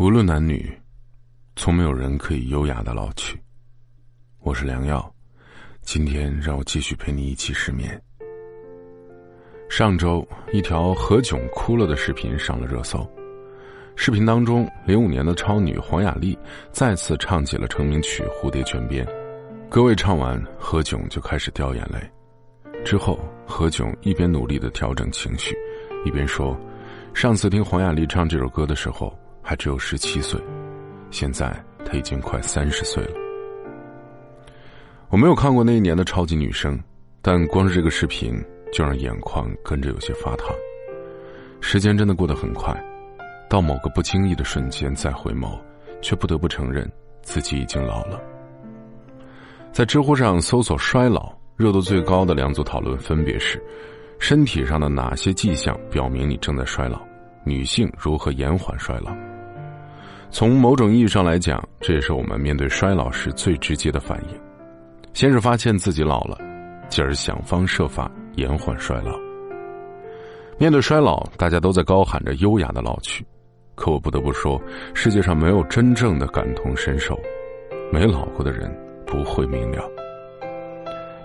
无论男女，从没有人可以优雅的老去。我是良药，今天让我继续陪你一起失眠。上周，一条何炅哭了的视频上了热搜。视频当中，零五年的超女黄雅莉再次唱起了成名曲《蝴蝶泉边》，歌未唱完，何炅就开始掉眼泪。之后，何炅一边努力的调整情绪，一边说：“上次听黄雅莉唱这首歌的时候。”还只有十七岁，现在他已经快三十岁了。我没有看过那一年的超级女声，但光是这个视频就让眼眶跟着有些发烫。时间真的过得很快，到某个不经意的瞬间再回眸，却不得不承认自己已经老了。在知乎上搜索“衰老”，热度最高的两组讨论分别是：身体上的哪些迹象表明你正在衰老？女性如何延缓衰老？从某种意义上来讲，这也是我们面对衰老时最直接的反应。先是发现自己老了，继而想方设法延缓衰老。面对衰老，大家都在高喊着优雅的老去，可我不得不说，世界上没有真正的感同身受，没老过的人不会明了。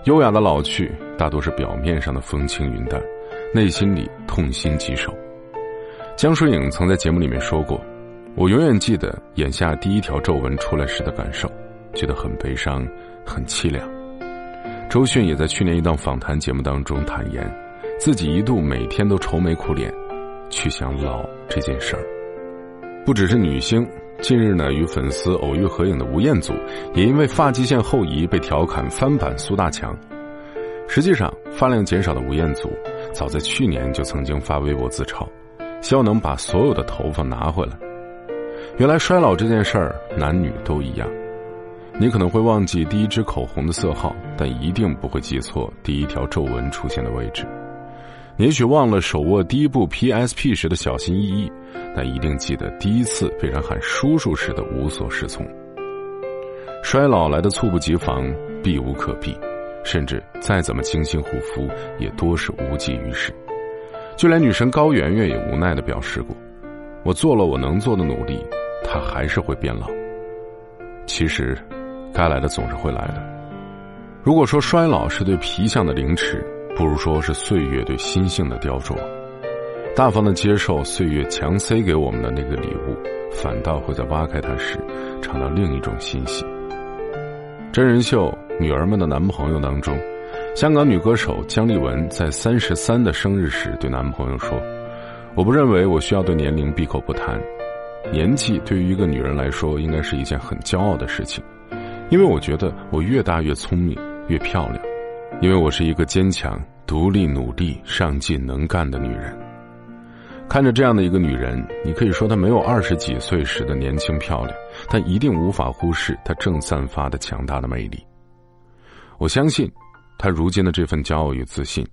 优雅的老去，大多是表面上的风轻云淡，内心里痛心疾首。江疏影曾在节目里面说过。我永远记得眼下第一条皱纹出来时的感受，觉得很悲伤，很凄凉。周迅也在去年一档访谈节目当中坦言，自己一度每天都愁眉苦脸，去想老这件事儿。不只是女星，近日呢与粉丝偶遇合影的吴彦祖，也因为发际线后移被调侃翻版苏大强。实际上，发量减少的吴彦祖，早在去年就曾经发微博自嘲，希望能把所有的头发拿回来。原来衰老这件事儿，男女都一样。你可能会忘记第一支口红的色号，但一定不会记错第一条皱纹出现的位置。也许忘了手握第一部 PSP 时的小心翼翼，但一定记得第一次被人喊叔叔时的无所适从。衰老来的猝不及防，避无可避，甚至再怎么精心护肤，也多是无济于事。就连女神高圆圆也无奈的表示过：“我做了我能做的努力。”他还是会变老。其实，该来的总是会来的。如果说衰老是对皮相的凌迟，不如说是岁月对心性的雕琢。大方的接受岁月强塞给我们的那个礼物，反倒会在挖开它时，尝到另一种欣喜。真人秀《女儿们的男朋友》当中，香港女歌手姜丽文在三十三的生日时对男朋友说：“我不认为我需要对年龄闭口不谈。”年纪对于一个女人来说，应该是一件很骄傲的事情，因为我觉得我越大越聪明，越漂亮，因为我是一个坚强、独立、努力、上进、能干的女人。看着这样的一个女人，你可以说她没有二十几岁时的年轻漂亮，但一定无法忽视她正散发的强大的魅力。我相信，她如今的这份骄傲与自信，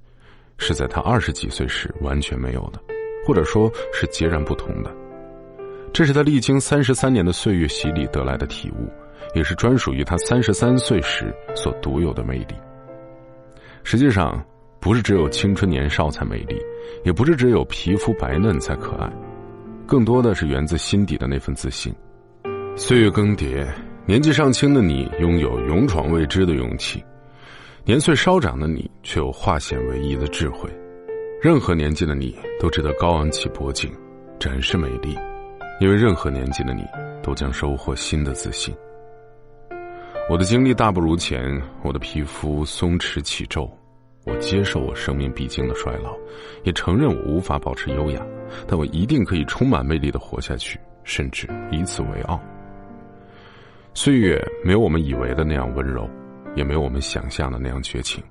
是在她二十几岁时完全没有的，或者说是截然不同的。这是他历经三十三年的岁月洗礼得来的体悟，也是专属于他三十三岁时所独有的魅力。实际上，不是只有青春年少才美丽，也不是只有皮肤白嫩才可爱，更多的是源自心底的那份自信。岁月更迭，年纪尚轻的你拥有勇闯未知的勇气，年岁稍长的你却有化险为夷的智慧。任何年纪的你都值得高昂起脖颈，展示美丽。因为任何年纪的你，都将收获新的自信。我的经历大不如前，我的皮肤松弛起皱，我接受我生命必经的衰老，也承认我无法保持优雅，但我一定可以充满魅力的活下去，甚至以此为傲。岁月没有我们以为的那样温柔，也没有我们想象的那样绝情。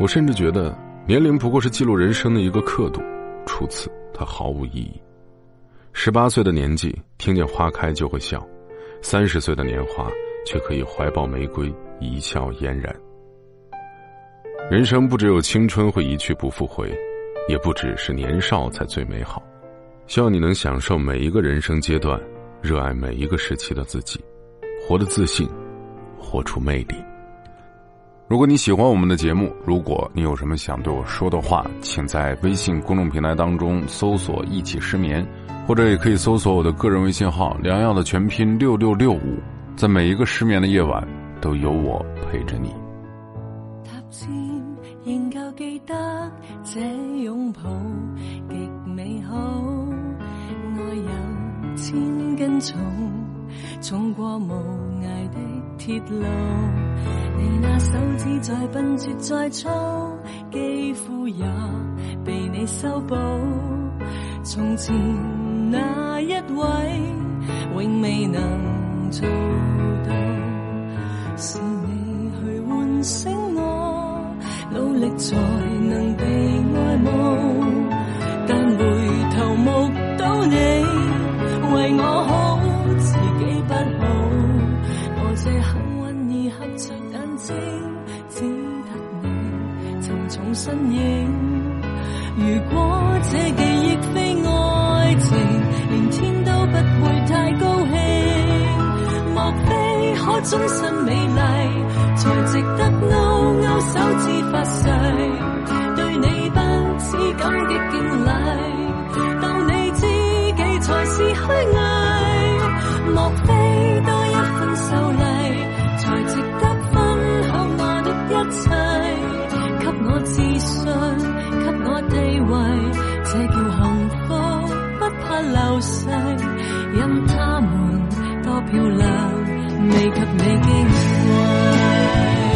我甚至觉得，年龄不过是记录人生的一个刻度，除此它毫无意义。十八岁的年纪，听见花开就会笑；三十岁的年华，却可以怀抱玫瑰，一笑嫣然。人生不只有青春会一去不复回，也不只是年少才最美好。希望你能享受每一个人生阶段，热爱每一个时期的自己，活得自信，活出魅力。如果你喜欢我们的节目，如果你有什么想对我说的话，请在微信公众平台当中搜索“一起失眠”。或者也可以搜索我的个人微信号“良药”的全拼六六六五，在每一个失眠的夜晚，都有我陪着你。仍旧记得这拥抱极美好，爱有千斤重，重过无涯的铁路。你那手指再笨拙再粗，肌肤也被你修补。从前那一位，永未能做到，是你去唤醒我，努力才能被爱慕。终身美丽，才值得勾勾手指发誓，对你不止感激敬礼，当你知己才是虚伪。莫非多一份秀丽，才值得分享我的一切，给我自信。给我地位这叫幸福，不怕流逝，任他们多漂亮，未及你矜贵。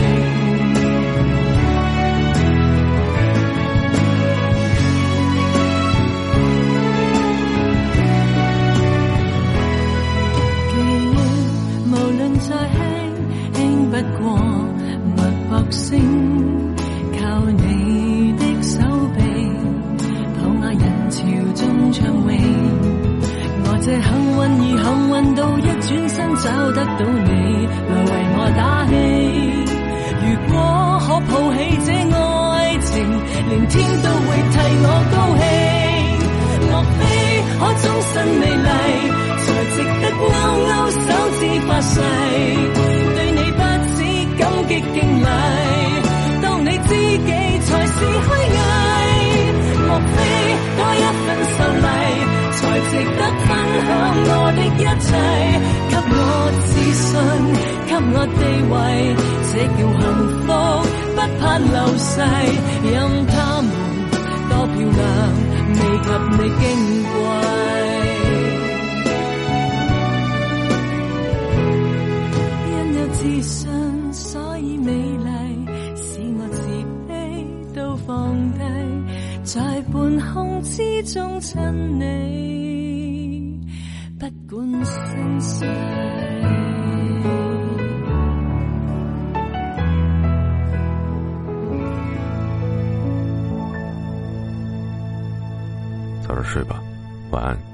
这幸运而幸运到一转身找得到你来为我打气。如果可抱起这爱情，连天都会替我高兴。莫非可终身美丽，才值得勾勾手指发誓，一切。给我自信，给我地位，这叫幸福，不怕流逝。任他们多漂亮，未及你矜贵。因有自信，所以美丽，使我自卑都放低。在半空之中亲你，早点睡吧，晚安。